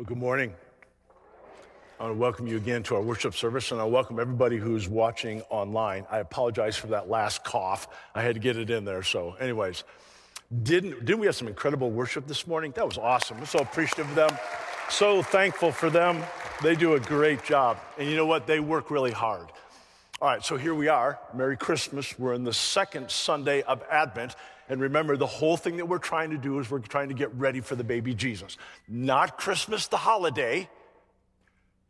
Well, good morning. I want to welcome you again to our worship service, and I welcome everybody who's watching online. I apologize for that last cough. I had to get it in there. So, anyways, didn't, didn't we have some incredible worship this morning? That was awesome. I'm so appreciative of them. So thankful for them. They do a great job. And you know what? They work really hard. All right, so here we are. Merry Christmas. We're in the second Sunday of Advent. And remember, the whole thing that we're trying to do is we're trying to get ready for the baby Jesus. Not Christmas, the holiday,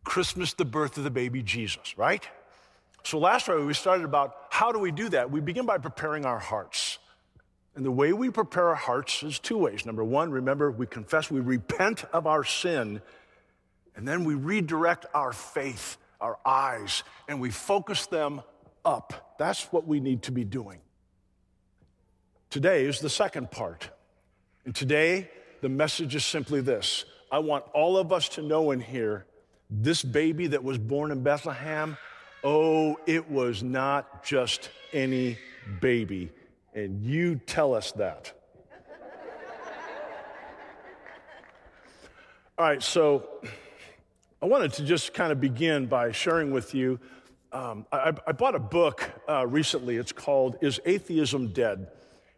Christmas, the birth of the baby Jesus, right? So last Friday, we started about how do we do that? We begin by preparing our hearts. And the way we prepare our hearts is two ways. Number one, remember, we confess, we repent of our sin, and then we redirect our faith, our eyes, and we focus them up. That's what we need to be doing. Today is the second part. And today, the message is simply this I want all of us to know in here this baby that was born in Bethlehem, oh, it was not just any baby. And you tell us that. All right, so I wanted to just kind of begin by sharing with you. Um, I, I, bought a book uh, recently. It's called Is Atheism Dead?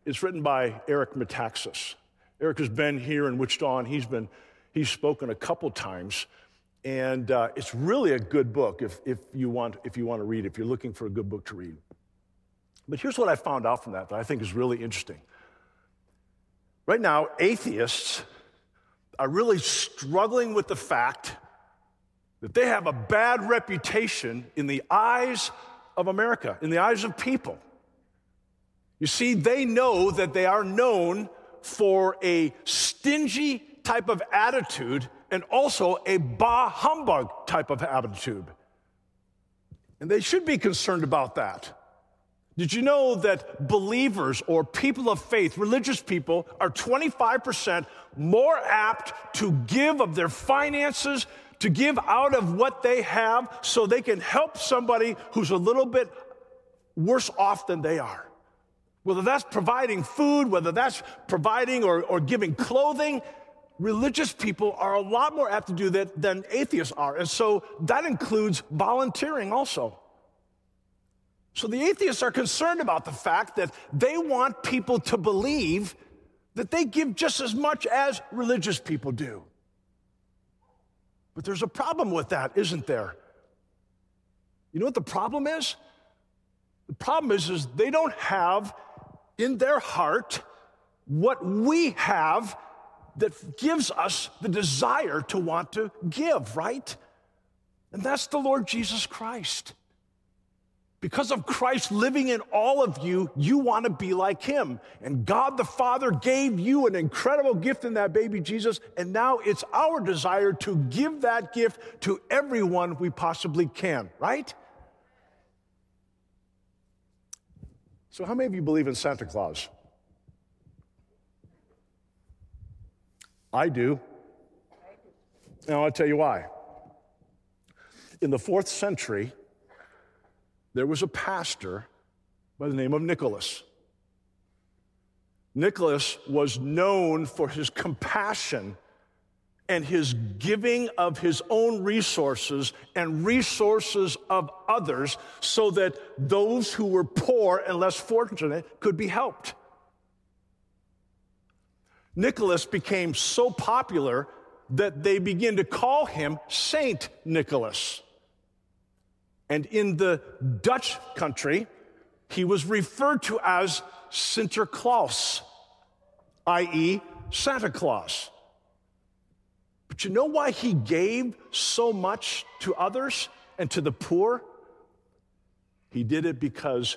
It's written by Eric Metaxas. Eric has been here in Wichita, and he's been he's spoken a couple times, and uh, it's really a good book if, if you want if you want to read if you're looking for a good book to read. But here's what I found out from that that I think is really interesting. Right now, atheists are really struggling with the fact that they have a bad reputation in the eyes of America, in the eyes of people. You see, they know that they are known for a stingy type of attitude and also a bah humbug type of attitude. And they should be concerned about that. Did you know that believers or people of faith, religious people, are 25% more apt to give of their finances, to give out of what they have so they can help somebody who's a little bit worse off than they are? Whether that's providing food, whether that's providing or, or giving clothing, religious people are a lot more apt to do that than atheists are. And so that includes volunteering also. So the atheists are concerned about the fact that they want people to believe that they give just as much as religious people do. But there's a problem with that, isn't there? You know what the problem is? The problem is, is they don't have in their heart what we have that gives us the desire to want to give, right? And that's the Lord Jesus Christ. Because of Christ living in all of you, you want to be like him. And God the Father gave you an incredible gift in that baby Jesus. And now it's our desire to give that gift to everyone we possibly can, right? So, how many of you believe in Santa Claus? I do. Now, I'll tell you why. In the fourth century, there was a pastor by the name of Nicholas. Nicholas was known for his compassion and his giving of his own resources and resources of others so that those who were poor and less fortunate could be helped. Nicholas became so popular that they began to call him Saint Nicholas. And in the Dutch country, he was referred to as Sinterklaas, i.e., Santa Claus. But you know why he gave so much to others and to the poor? He did it because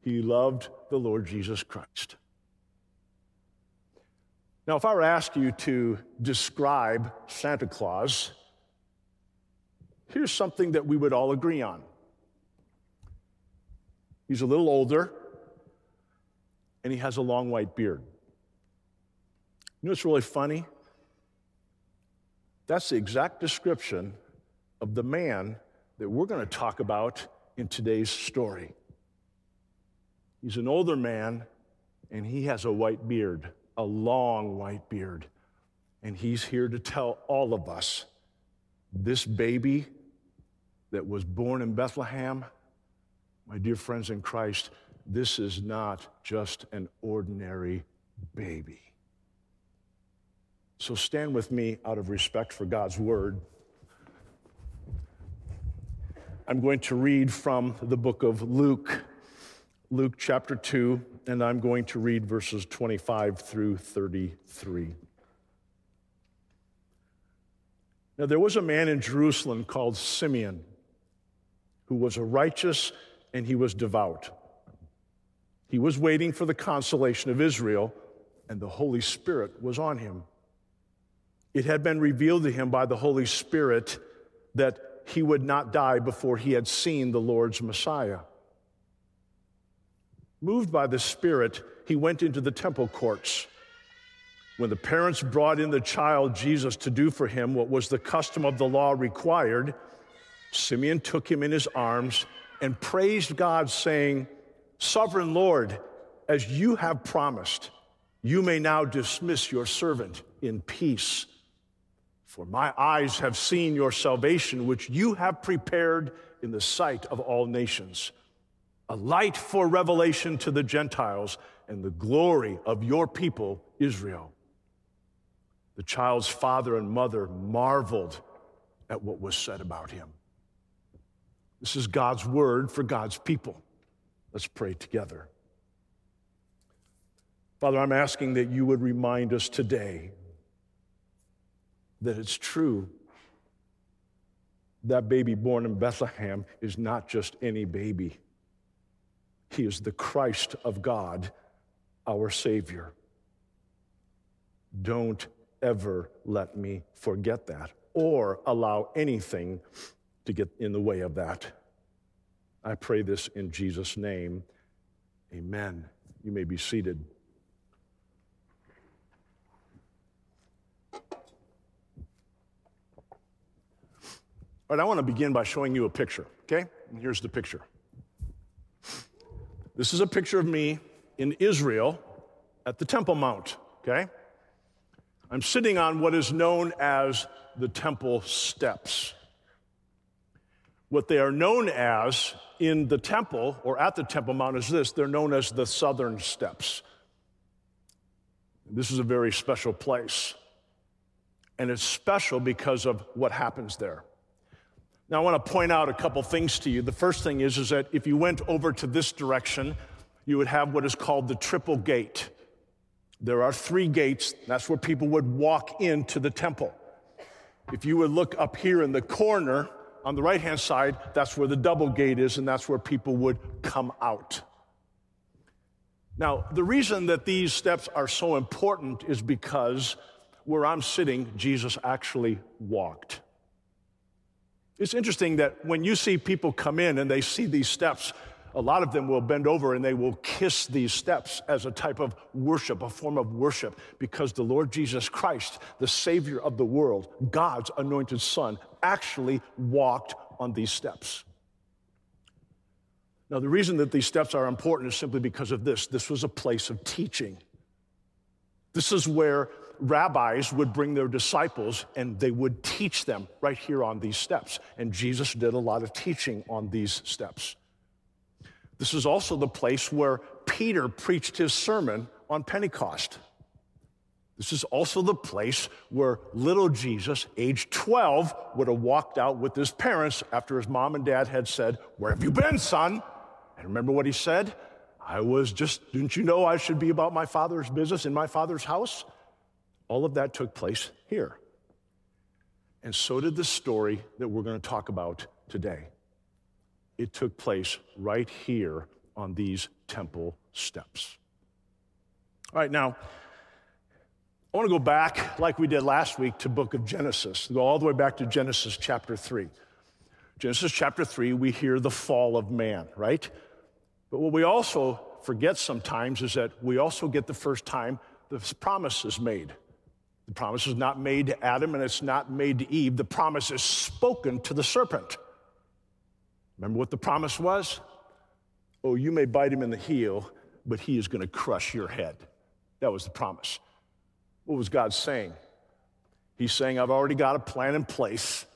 he loved the Lord Jesus Christ. Now, if I were to ask you to describe Santa Claus, here's something that we would all agree on. He's a little older, and he has a long white beard. You know what's really funny? That's the exact description of the man that we're going to talk about in today's story. He's an older man and he has a white beard, a long white beard. And he's here to tell all of us this baby that was born in Bethlehem, my dear friends in Christ, this is not just an ordinary baby. So stand with me out of respect for God's word. I'm going to read from the book of Luke, Luke chapter 2, and I'm going to read verses 25 through 33. Now, there was a man in Jerusalem called Simeon who was a righteous and he was devout. He was waiting for the consolation of Israel, and the Holy Spirit was on him. It had been revealed to him by the Holy Spirit that he would not die before he had seen the Lord's Messiah. Moved by the Spirit, he went into the temple courts. When the parents brought in the child Jesus to do for him what was the custom of the law required, Simeon took him in his arms and praised God, saying, Sovereign Lord, as you have promised, you may now dismiss your servant in peace. For my eyes have seen your salvation, which you have prepared in the sight of all nations, a light for revelation to the Gentiles and the glory of your people, Israel. The child's father and mother marveled at what was said about him. This is God's word for God's people. Let's pray together. Father, I'm asking that you would remind us today that it's true that baby born in Bethlehem is not just any baby. He is the Christ of God, our Savior. Don't ever let me forget that or allow anything to get in the way of that. I pray this in Jesus' name. Amen. You may be seated. All right, I want to begin by showing you a picture, okay? And here's the picture. This is a picture of me in Israel at the Temple Mount, okay? I'm sitting on what is known as the Temple Steps. What they are known as in the temple or at the Temple Mount is this they're known as the Southern Steps. This is a very special place. And it's special because of what happens there. Now, I want to point out a couple things to you. The first thing is, is that if you went over to this direction, you would have what is called the triple gate. There are three gates, that's where people would walk into the temple. If you would look up here in the corner, on the right hand side, that's where the double gate is, and that's where people would come out. Now, the reason that these steps are so important is because where I'm sitting, Jesus actually walked. It's interesting that when you see people come in and they see these steps, a lot of them will bend over and they will kiss these steps as a type of worship, a form of worship, because the Lord Jesus Christ, the Savior of the world, God's anointed Son, actually walked on these steps. Now, the reason that these steps are important is simply because of this this was a place of teaching. This is where rabbis would bring their disciples and they would teach them right here on these steps. And Jesus did a lot of teaching on these steps. This is also the place where Peter preached his sermon on Pentecost. This is also the place where little Jesus, age 12, would have walked out with his parents after his mom and dad had said, Where have you been, son? And remember what he said? I was just, didn't you know I should be about my father's business in my father's house? All of that took place here. And so did the story that we're going to talk about today. It took place right here on these temple steps. All right, now, I want to go back, like we did last week, to book of Genesis, go all the way back to Genesis chapter 3. Genesis chapter 3, we hear the fall of man, right? But what we also forget sometimes is that we also get the first time the promise is made. The promise is not made to Adam and it's not made to Eve. The promise is spoken to the serpent. Remember what the promise was? Oh, you may bite him in the heel, but he is going to crush your head. That was the promise. What was God saying? He's saying, I've already got a plan in place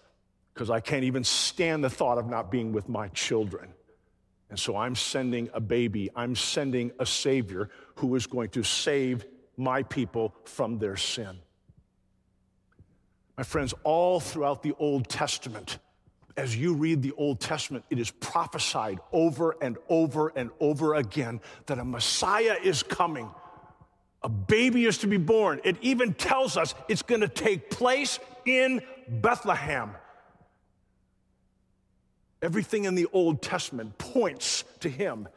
because I can't even stand the thought of not being with my children. And so I'm sending a baby, I'm sending a Savior who is going to save my people from their sin. My friends, all throughout the Old Testament, as you read the Old Testament, it is prophesied over and over and over again that a Messiah is coming. A baby is to be born. It even tells us it's going to take place in Bethlehem. Everything in the Old Testament points to him.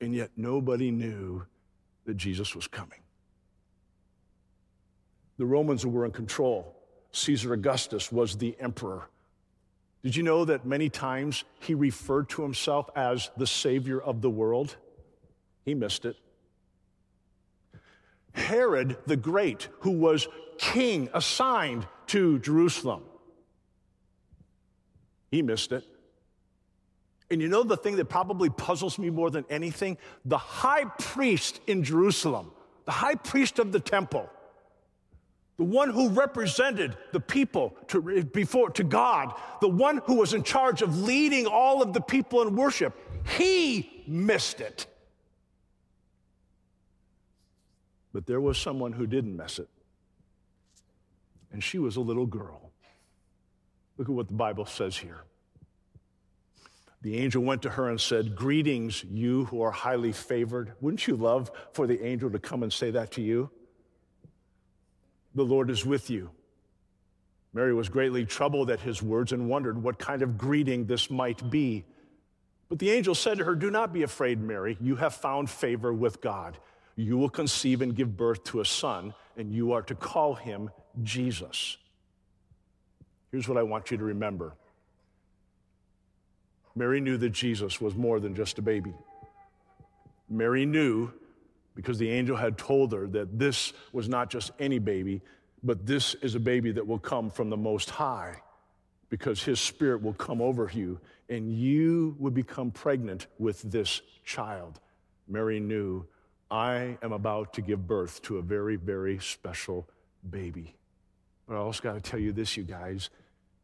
And yet nobody knew that Jesus was coming. The Romans were in control. Caesar Augustus was the emperor. Did you know that many times he referred to himself as the savior of the world? He missed it. Herod the Great, who was king assigned to Jerusalem, he missed it. And you know the thing that probably puzzles me more than anything? The high priest in Jerusalem, the high priest of the temple, the one who represented the people to, before to God, the one who was in charge of leading all of the people in worship, he missed it. But there was someone who didn't miss it. And she was a little girl. Look at what the Bible says here. The angel went to her and said, Greetings, you who are highly favored. Wouldn't you love for the angel to come and say that to you? The Lord is with you. Mary was greatly troubled at his words and wondered what kind of greeting this might be. But the angel said to her, Do not be afraid, Mary. You have found favor with God. You will conceive and give birth to a son, and you are to call him Jesus. Here's what I want you to remember Mary knew that Jesus was more than just a baby. Mary knew because the angel had told her that this was not just any baby, but this is a baby that will come from the Most High because his spirit will come over you and you would become pregnant with this child. Mary knew, I am about to give birth to a very, very special baby. But I also got to tell you this, you guys,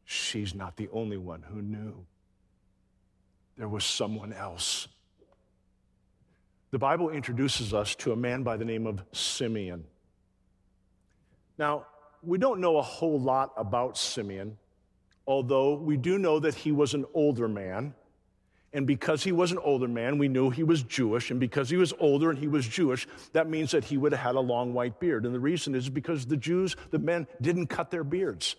she's not the only one who knew. There was someone else the Bible introduces us to a man by the name of Simeon. Now, we don't know a whole lot about Simeon, although we do know that he was an older man. And because he was an older man, we knew he was Jewish. And because he was older and he was Jewish, that means that he would have had a long white beard. And the reason is because the Jews, the men, didn't cut their beards.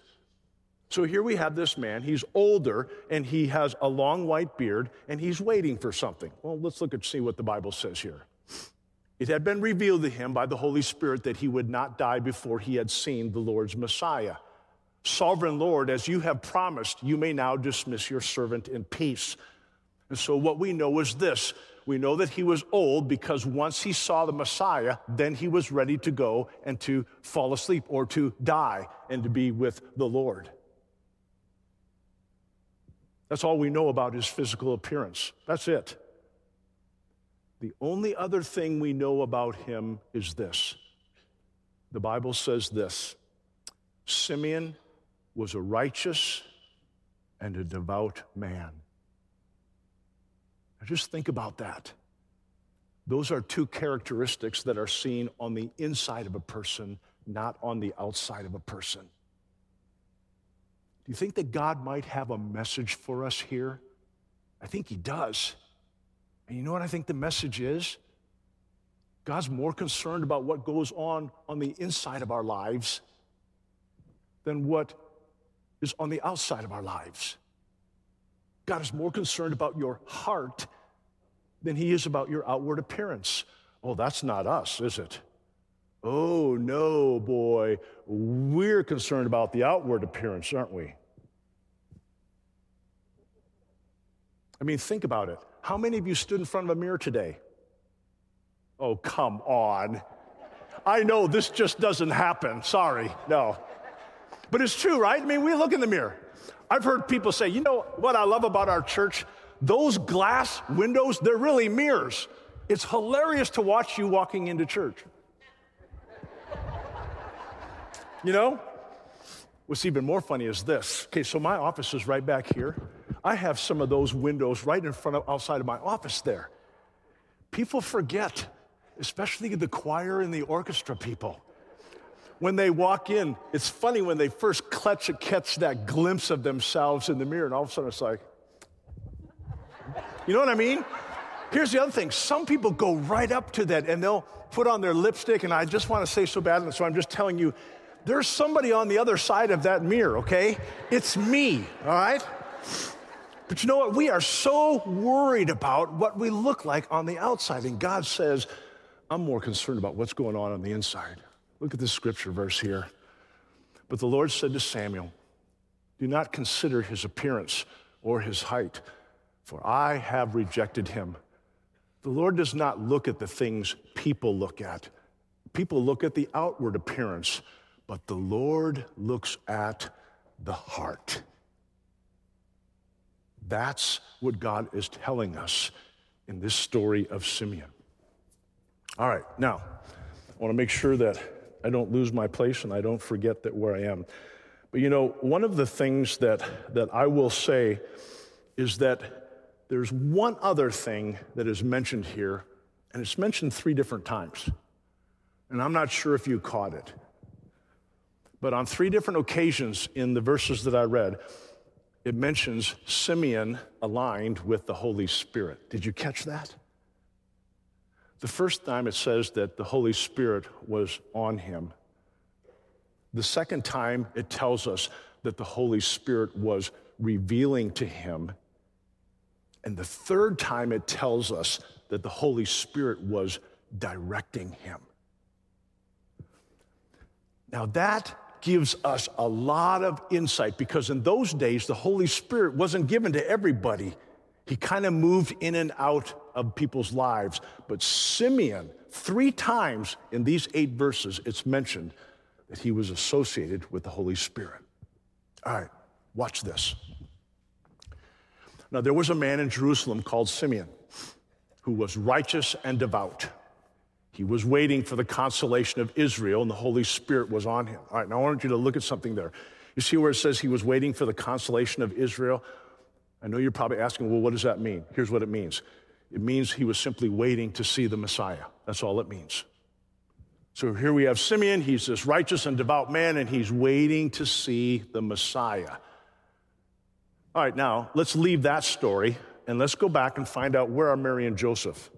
So here we have this man. He's older and he has a long white beard and he's waiting for something. Well, let's look and see what the Bible says here. It had been revealed to him by the Holy Spirit that he would not die before he had seen the Lord's Messiah. Sovereign Lord, as you have promised, you may now dismiss your servant in peace. And so, what we know is this we know that he was old because once he saw the Messiah, then he was ready to go and to fall asleep or to die and to be with the Lord. That's all we know about his physical appearance. That's it. The only other thing we know about him is this the Bible says this Simeon was a righteous and a devout man. Just think about that. Those are two characteristics that are seen on the inside of a person, not on the outside of a person. Do you think that God might have a message for us here? I think He does. And you know what I think the message is? God's more concerned about what goes on on the inside of our lives than what is on the outside of our lives. God is more concerned about your heart than He is about your outward appearance. Oh, that's not us, is it? Oh, no, boy. We're concerned about the outward appearance, aren't we? I mean, think about it. How many of you stood in front of a mirror today? Oh, come on. I know this just doesn't happen. Sorry, no. But it's true, right? I mean, we look in the mirror. I've heard people say, you know what I love about our church? Those glass windows, they're really mirrors. It's hilarious to watch you walking into church. You know? What's even more funny is this. Okay, so my office is right back here. I have some of those windows right in front of outside of my office there. People forget, especially the choir and the orchestra people. When they walk in, it's funny when they first clutch, catch that glimpse of themselves in the mirror, and all of a sudden it's like, you know what I mean? Here's the other thing some people go right up to that and they'll put on their lipstick, and I just want to say so badly, so I'm just telling you, there's somebody on the other side of that mirror, okay? It's me, all right? But you know what? We are so worried about what we look like on the outside. And God says, I'm more concerned about what's going on on the inside. Look at this scripture verse here. But the Lord said to Samuel, Do not consider his appearance or his height, for I have rejected him. The Lord does not look at the things people look at. People look at the outward appearance, but the Lord looks at the heart. That's what God is telling us in this story of Simeon. All right, now, I want to make sure that I don't lose my place and I don't forget that where I am. But you know, one of the things that, that I will say is that there's one other thing that is mentioned here, and it's mentioned three different times. And I'm not sure if you caught it. But on three different occasions in the verses that I read, it mentions Simeon aligned with the Holy Spirit. Did you catch that? The first time it says that the Holy Spirit was on him. The second time it tells us that the Holy Spirit was revealing to him. And the third time it tells us that the Holy Spirit was directing him. Now, that gives us a lot of insight because in those days, the Holy Spirit wasn't given to everybody. He kind of moved in and out of people's lives. But Simeon, three times in these eight verses, it's mentioned that he was associated with the Holy Spirit. All right, watch this. Now, there was a man in Jerusalem called Simeon who was righteous and devout. He was waiting for the consolation of Israel, and the Holy Spirit was on him. All right, now I want you to look at something there. You see where it says he was waiting for the consolation of Israel? I know you're probably asking, well, what does that mean? Here's what it means it means he was simply waiting to see the Messiah. That's all it means. So here we have Simeon. He's this righteous and devout man, and he's waiting to see the Messiah. All right, now let's leave that story and let's go back and find out where are Mary and Joseph.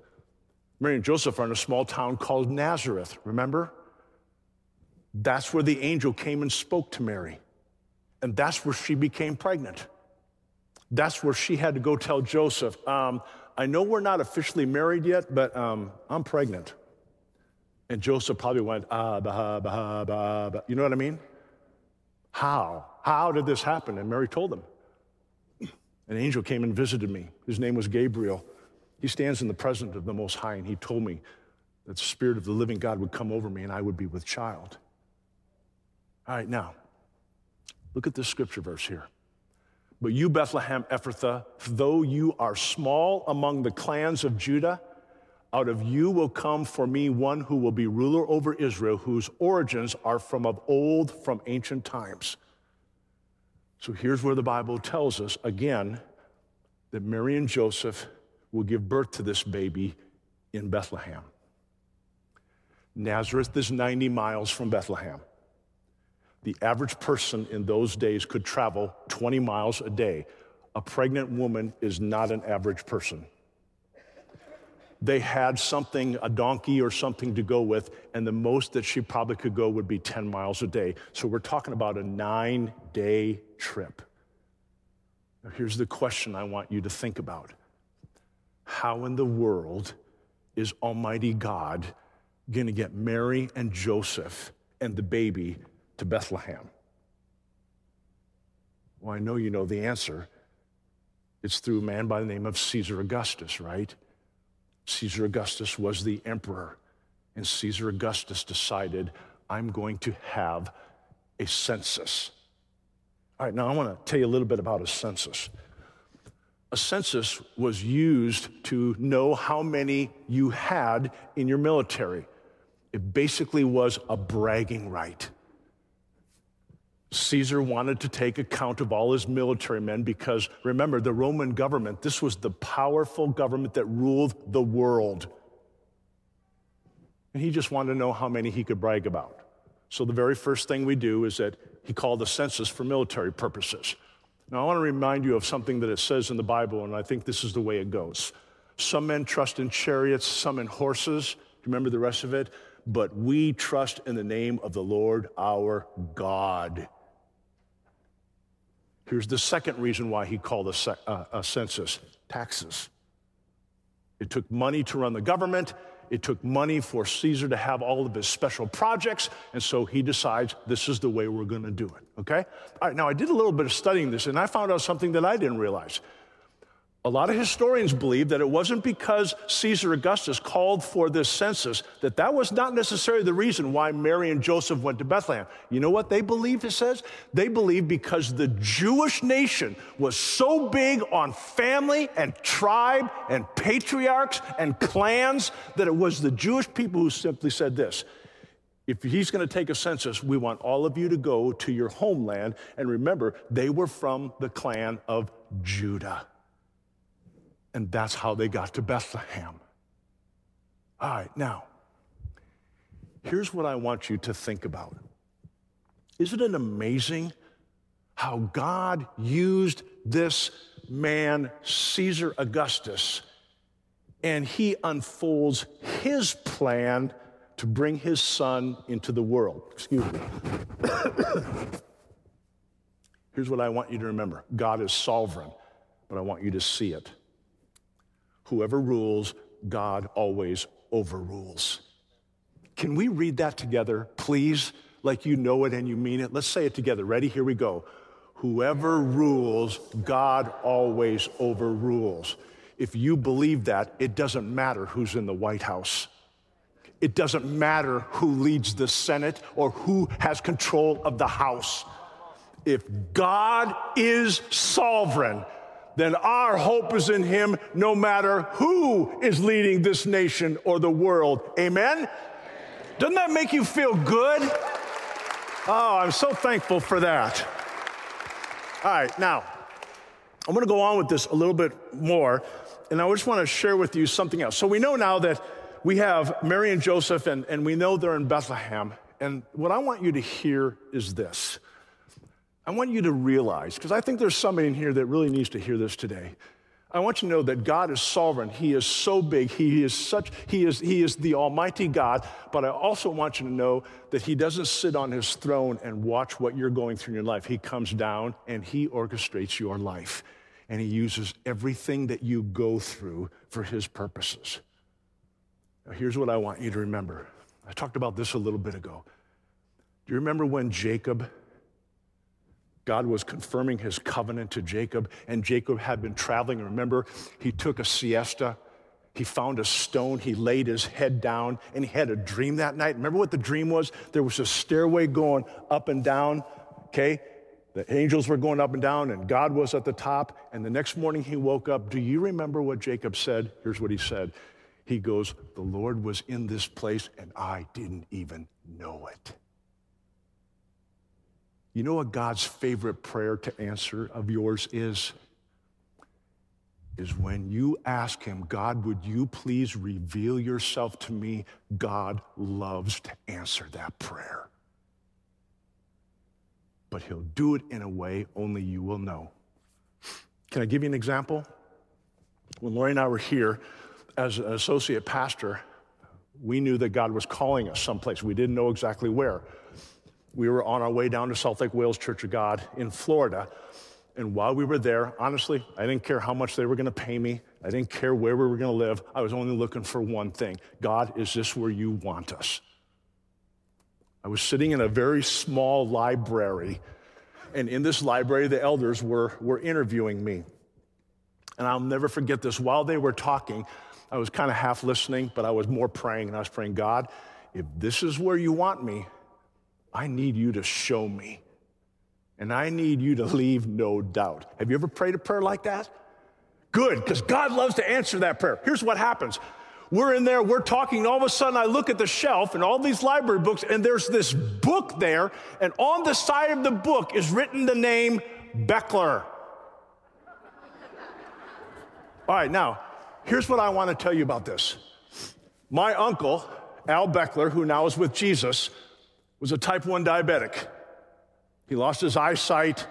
Mary and Joseph are in a small town called Nazareth, remember? That's where the angel came and spoke to Mary. And that's where she became pregnant. That's where she had to go tell Joseph, um, I know we're not officially married yet, but um, I'm pregnant. And Joseph probably went, ah, bah, bah, bah, bah. You know what I mean? How? How did this happen? And Mary told him. An angel came and visited me. His name was Gabriel. He stands in the presence of the Most High, and he told me that the Spirit of the living God would come over me and I would be with child. All right, now, look at this scripture verse here. But you, Bethlehem Ephrathah, though you are small among the clans of Judah, out of you will come for me one who will be ruler over Israel, whose origins are from of old, from ancient times. So here's where the Bible tells us again that Mary and Joseph will give birth to this baby in Bethlehem. Nazareth is 90 miles from Bethlehem. The average person in those days could travel 20 miles a day. A pregnant woman is not an average person. They had something, a donkey or something to go with, and the most that she probably could go would be 10 miles a day. So we're talking about a nine day trip. Now, here's the question I want you to think about how in the world is Almighty God going to get Mary and Joseph and the baby to Bethlehem? Well, I know you know the answer. It's through a man by the name of Caesar Augustus, right? Caesar Augustus was the emperor, and Caesar Augustus decided, I'm going to have a census. All right, now I want to tell you a little bit about a census a census was used to know how many you had in your military. It basically was a bragging right. Caesar wanted to take account of all his military men because remember, the Roman government, this was the powerful government that ruled the world. And he just wanted to know how many he could brag about. So the very first thing we do is that he called a census for military purposes. Now, I want to remind you of something that it says in the Bible, and I think this is the way it goes. Some men trust in chariots, some in horses. Do you remember the rest of it? But we trust in the name of the Lord our God. Here's the second reason why he called a, uh, a census taxes. It took money to run the government, it took money for Caesar to have all of his special projects, and so he decides this is the way we're going to do it. Okay? All right, now I did a little bit of studying this, and I found out something that I didn't realize. A lot of historians believe that it wasn't because Caesar Augustus called for this census, that that was not necessarily the reason why Mary and Joseph went to Bethlehem. You know what they believed, it says? They believed because the Jewish nation was so big on family and tribe and patriarchs and clans that it was the Jewish people who simply said this if he's going to take a census, we want all of you to go to your homeland. And remember, they were from the clan of Judah. And that's how they got to Bethlehem. All right, now, here's what I want you to think about. Isn't it amazing how God used this man, Caesar Augustus, and he unfolds his plan to bring his son into the world? Excuse me. Here's what I want you to remember God is sovereign, but I want you to see it. Whoever rules, God always overrules. Can we read that together, please? Like you know it and you mean it? Let's say it together. Ready? Here we go. Whoever rules, God always overrules. If you believe that, it doesn't matter who's in the White House. It doesn't matter who leads the Senate or who has control of the House. If God is sovereign, then our hope is in him no matter who is leading this nation or the world. Amen? Doesn't that make you feel good? Oh, I'm so thankful for that. All right, now, I'm to go on with this a little bit more, and I just want to share with you something else. So, we know now that we have Mary and Joseph, and, and we know they're in Bethlehem. And what I want you to hear is this I want you to realize, because I think there's somebody in here that really needs to hear this today. I want you to know that God is sovereign. He is so big. He is such, he is, he is the Almighty God. But I also want you to know that He doesn't sit on His throne and watch what you're going through in your life. He comes down and He orchestrates your life. And He uses everything that you go through for His purposes. Now, here's what I want you to remember. I talked about this a little bit ago. Do you remember when Jacob God was confirming his covenant to Jacob, and Jacob had been traveling. Remember, he took a siesta. He found a stone. He laid his head down, and he had a dream that night. Remember what the dream was? There was a stairway going up and down, okay? The angels were going up and down, and God was at the top. And the next morning he woke up. Do you remember what Jacob said? Here's what he said He goes, The Lord was in this place, and I didn't even know it. You know what God's favorite prayer to answer of yours is? Is when you ask Him, God, would you please reveal yourself to me? God loves to answer that prayer. But He'll do it in a way only you will know. Can I give you an example? When Lori and I were here as an associate pastor, we knew that God was calling us someplace. We didn't know exactly where we were on our way down to Salt Lake Wales Church of God in Florida. And while we were there, honestly, I didn't care how much they were going to pay me. I didn't care where we were going to live. I was only looking for one thing God, is this where you want us? I was sitting in a very small library, and in this library, the elders were, were interviewing me. And I'll never forget this. While they were talking, I was kind of half listening, but I was more praying, and I was praying, God, if this is where you want me, I need you to show me. And I need you to leave no doubt. Have you ever prayed a prayer like that? Good, because God loves to answer that prayer. Here's what happens We're in there, we're talking, and all of a sudden I look at the shelf and all these library books, and there's this book there, and on the side of the book is written the name Beckler. All right, now, here's what I want to tell you about this. My uncle, Al Beckler, who now is with Jesus, was a type 1 diabetic. He lost his eyesight.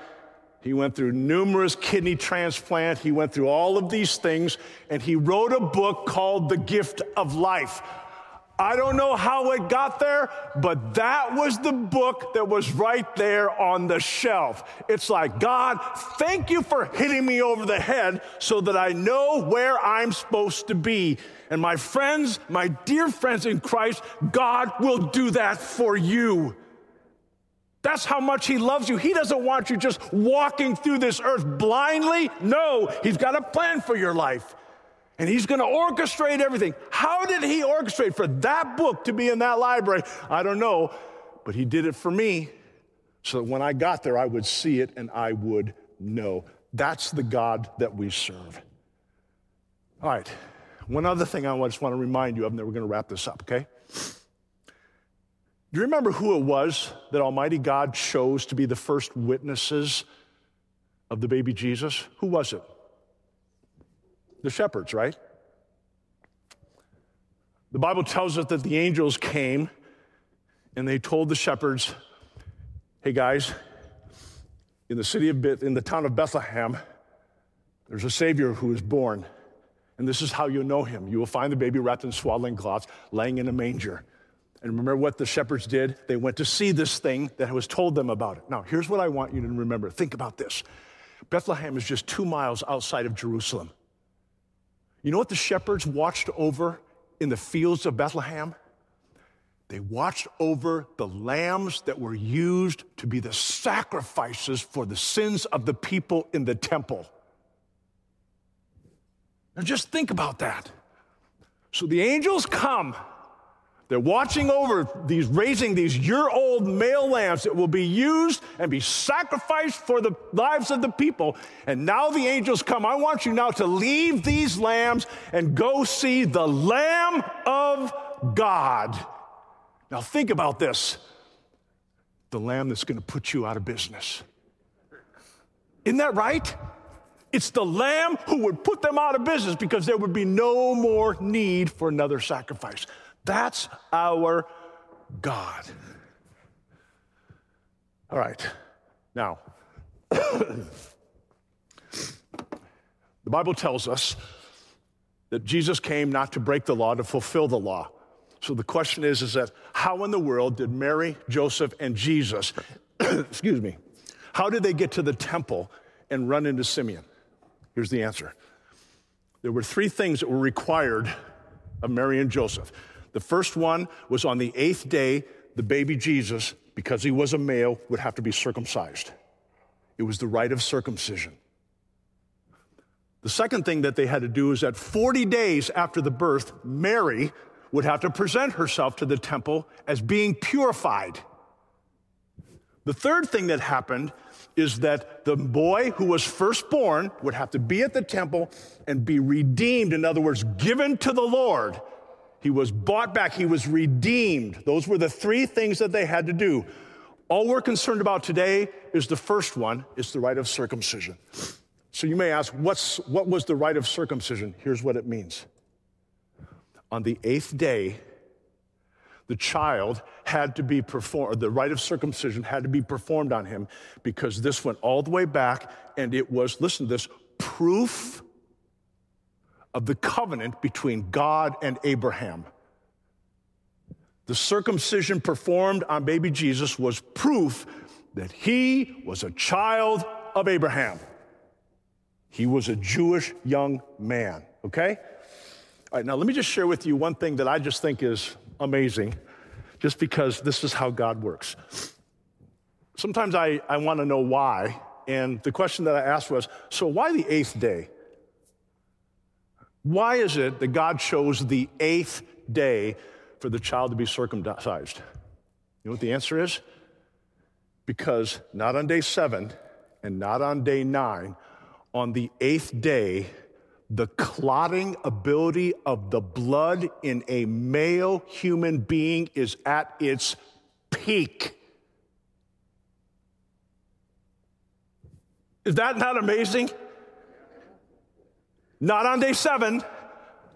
He went through numerous kidney transplant. He went through all of these things, and he wrote a book called The Gift of Life. I don't know how it got there, but that was the book that was right there on the shelf. It's like, God, thank you for hitting me over the head so that I know where I'm supposed to be. And my friends, my dear friends in Christ, God will do that for you. That's how much He loves you. He doesn't want you just walking through this earth blindly. No, He's got a plan for your life and he's going to orchestrate everything. How did he orchestrate for that book to be in that library? I don't know, but he did it for me so that when I got there, I would see it and I would know. That's the God that we serve. All right, one other thing I just want to remind you of, and then we're going to wrap this up, okay? Do you remember who it was that Almighty God chose to be the first witnesses of the baby Jesus? Who was it? The shepherds, right? The Bible tells us that the angels came and they told the shepherds, hey guys, in the city of Beth, in the town of Bethlehem, there's a Savior who is born. And this is how you know him. You will find the baby wrapped in swaddling cloths, laying in a manger. And remember what the shepherds did? They went to see this thing that was told them about it. Now, here's what I want you to remember. Think about this Bethlehem is just two miles outside of Jerusalem. You know what the shepherds watched over in the fields of Bethlehem? They watched over the lambs that were used to be the sacrifices for the sins of the people in the temple. Now just think about that. So the angels come they're watching over these, raising these year old male lambs that will be used and be sacrificed for the lives of the people. And now the angels come. I want you now to leave these lambs and go see the Lamb of God. Now think about this the lamb that's going to put you out of business. Isn't that right? It's the lamb who would put them out of business because there would be no more need for another sacrifice. That's our God. All right, now, the Bible tells us that Jesus came not to break the law, to fulfill the law. So the question is, is that how in the world did Mary, Joseph, and Jesus, excuse me, how did they get to the temple and run into Simeon? Here's the answer. There were three things that were required of Mary and Joseph. The first one was on the eighth day, the baby Jesus, because he was a male, would have to be circumcised. It was the rite of circumcision. The second thing that they had to do is that 40 days after the birth, Mary would have to present herself to the temple as being purified. The third thing that happened is that the boy who was firstborn would have to be at the temple and be redeemed, in other words, given to the Lord he was bought back. He was redeemed. Those were the three things that they had to do. All we're concerned about today is the first one, it's the rite of circumcision. So you may ask, what's, what was the rite of circumcision? Here's what it means. On the eighth day, the child had to be performed, the rite of circumcision had to be performed on him because this went all the way back and it was, listen to this, proof of the covenant between God and Abraham. The circumcision performed on baby Jesus was proof that he was a child of Abraham. He was a Jewish young man, okay? All right, now let me just share with you one thing that I just think is amazing, just because this is how God works. Sometimes I, I want to know why, and the question that I asked was so why the eighth day? Why is it that God chose the eighth day for the child to be circumcised? You know what the answer is? Because not on day seven and not on day nine, on the eighth day, the clotting ability of the blood in a male human being is at its peak. Is that not amazing? Not on day seven,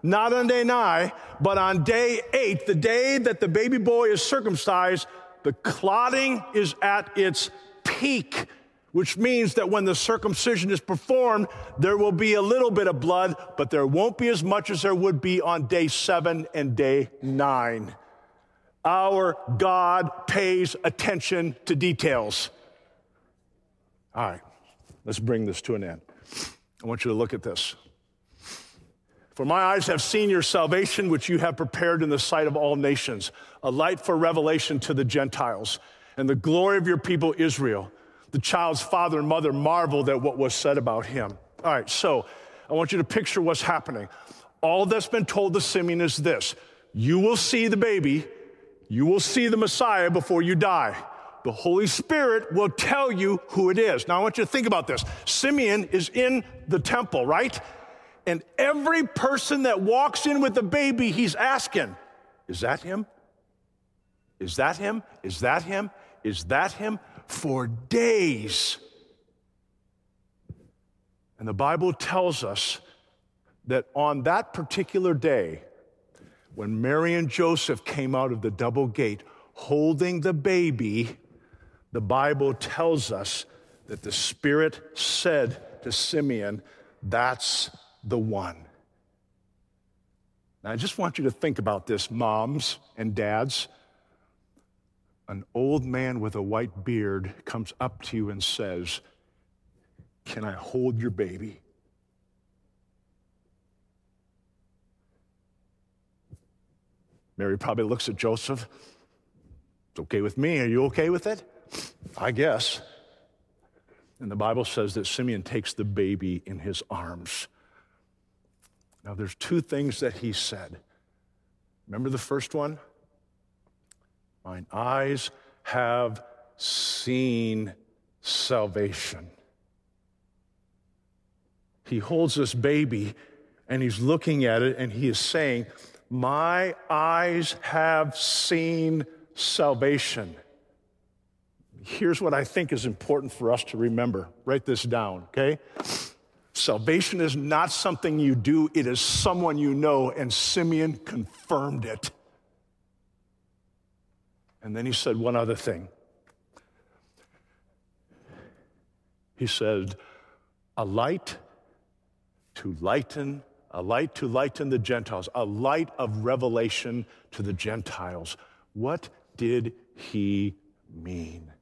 not on day nine, but on day eight, the day that the baby boy is circumcised, the clotting is at its peak, which means that when the circumcision is performed, there will be a little bit of blood, but there won't be as much as there would be on day seven and day nine. Our God pays attention to details. All right, let's bring this to an end. I want you to look at this. For my eyes have seen your salvation, which you have prepared in the sight of all nations, a light for revelation to the Gentiles, and the glory of your people Israel. The child's father and mother marveled at what was said about him. All right, so I want you to picture what's happening. All that's been told to Simeon is this you will see the baby, you will see the Messiah before you die. The Holy Spirit will tell you who it is. Now, I want you to think about this. Simeon is in the temple, right? And every person that walks in with a baby, he's asking, Is that him? Is that him? Is that him? Is that him? For days. And the Bible tells us that on that particular day, when Mary and Joseph came out of the double gate holding the baby, the Bible tells us that the Spirit said to Simeon, That's the one. Now, I just want you to think about this, moms and dads. An old man with a white beard comes up to you and says, Can I hold your baby? Mary probably looks at Joseph. It's okay with me. Are you okay with it? I guess. And the Bible says that Simeon takes the baby in his arms. Now, there's two things that he said. Remember the first one? Mine eyes have seen salvation. He holds this baby and he's looking at it and he is saying, My eyes have seen salvation. Here's what I think is important for us to remember. Write this down, okay? Salvation is not something you do, it is someone you know, and Simeon confirmed it. And then he said one other thing. He said, A light to lighten, a light to lighten the Gentiles, a light of revelation to the Gentiles. What did he mean?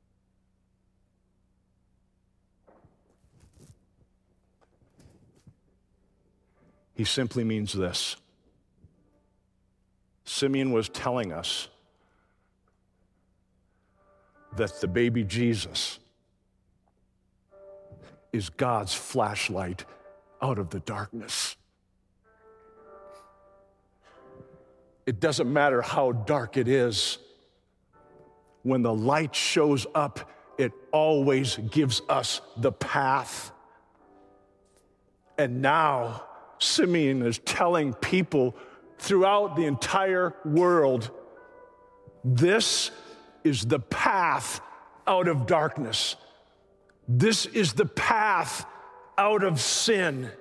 He simply means this Simeon was telling us that the baby Jesus is God's flashlight out of the darkness. It doesn't matter how dark it is, when the light shows up, it always gives us the path. And now, Simeon is telling people throughout the entire world this is the path out of darkness. This is the path out of sin.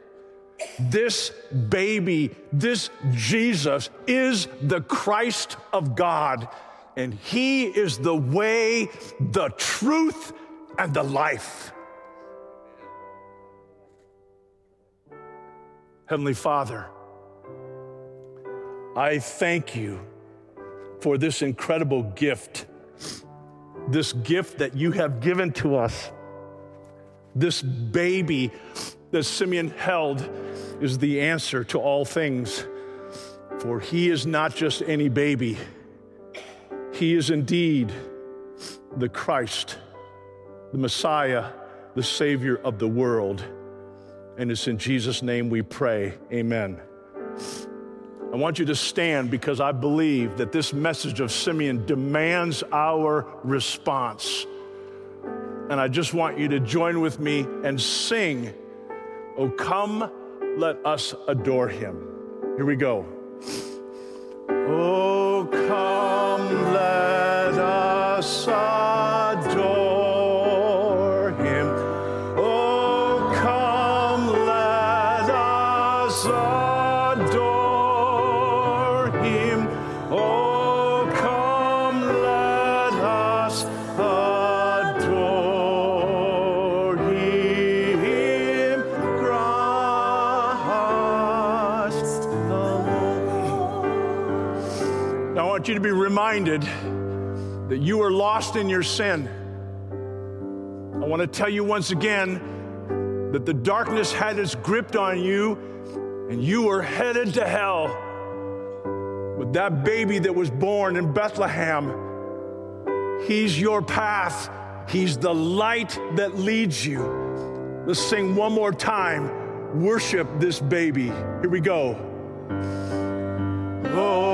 This baby, this Jesus, is the Christ of God, and He is the way, the truth, and the life. Heavenly Father, I thank you for this incredible gift, this gift that you have given to us. This baby that Simeon held is the answer to all things, for he is not just any baby, he is indeed the Christ, the Messiah, the Savior of the world. And it's in Jesus' name we pray. Amen. I want you to stand because I believe that this message of Simeon demands our response. And I just want you to join with me and sing, Oh, come, let us adore him. Here we go. Oh, come, let us adore reminded that you are lost in your sin. I want to tell you once again that the darkness had its grip on you and you were headed to hell. But that baby that was born in Bethlehem, he's your path, he's the light that leads you. Let's sing one more time. Worship this baby. Here we go. Oh,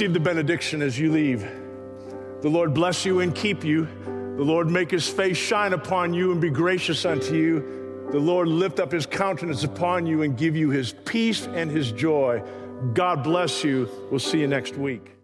Receive the benediction as you leave. The Lord bless you and keep you. The Lord make his face shine upon you and be gracious unto you. The Lord lift up his countenance upon you and give you his peace and his joy. God bless you. We'll see you next week.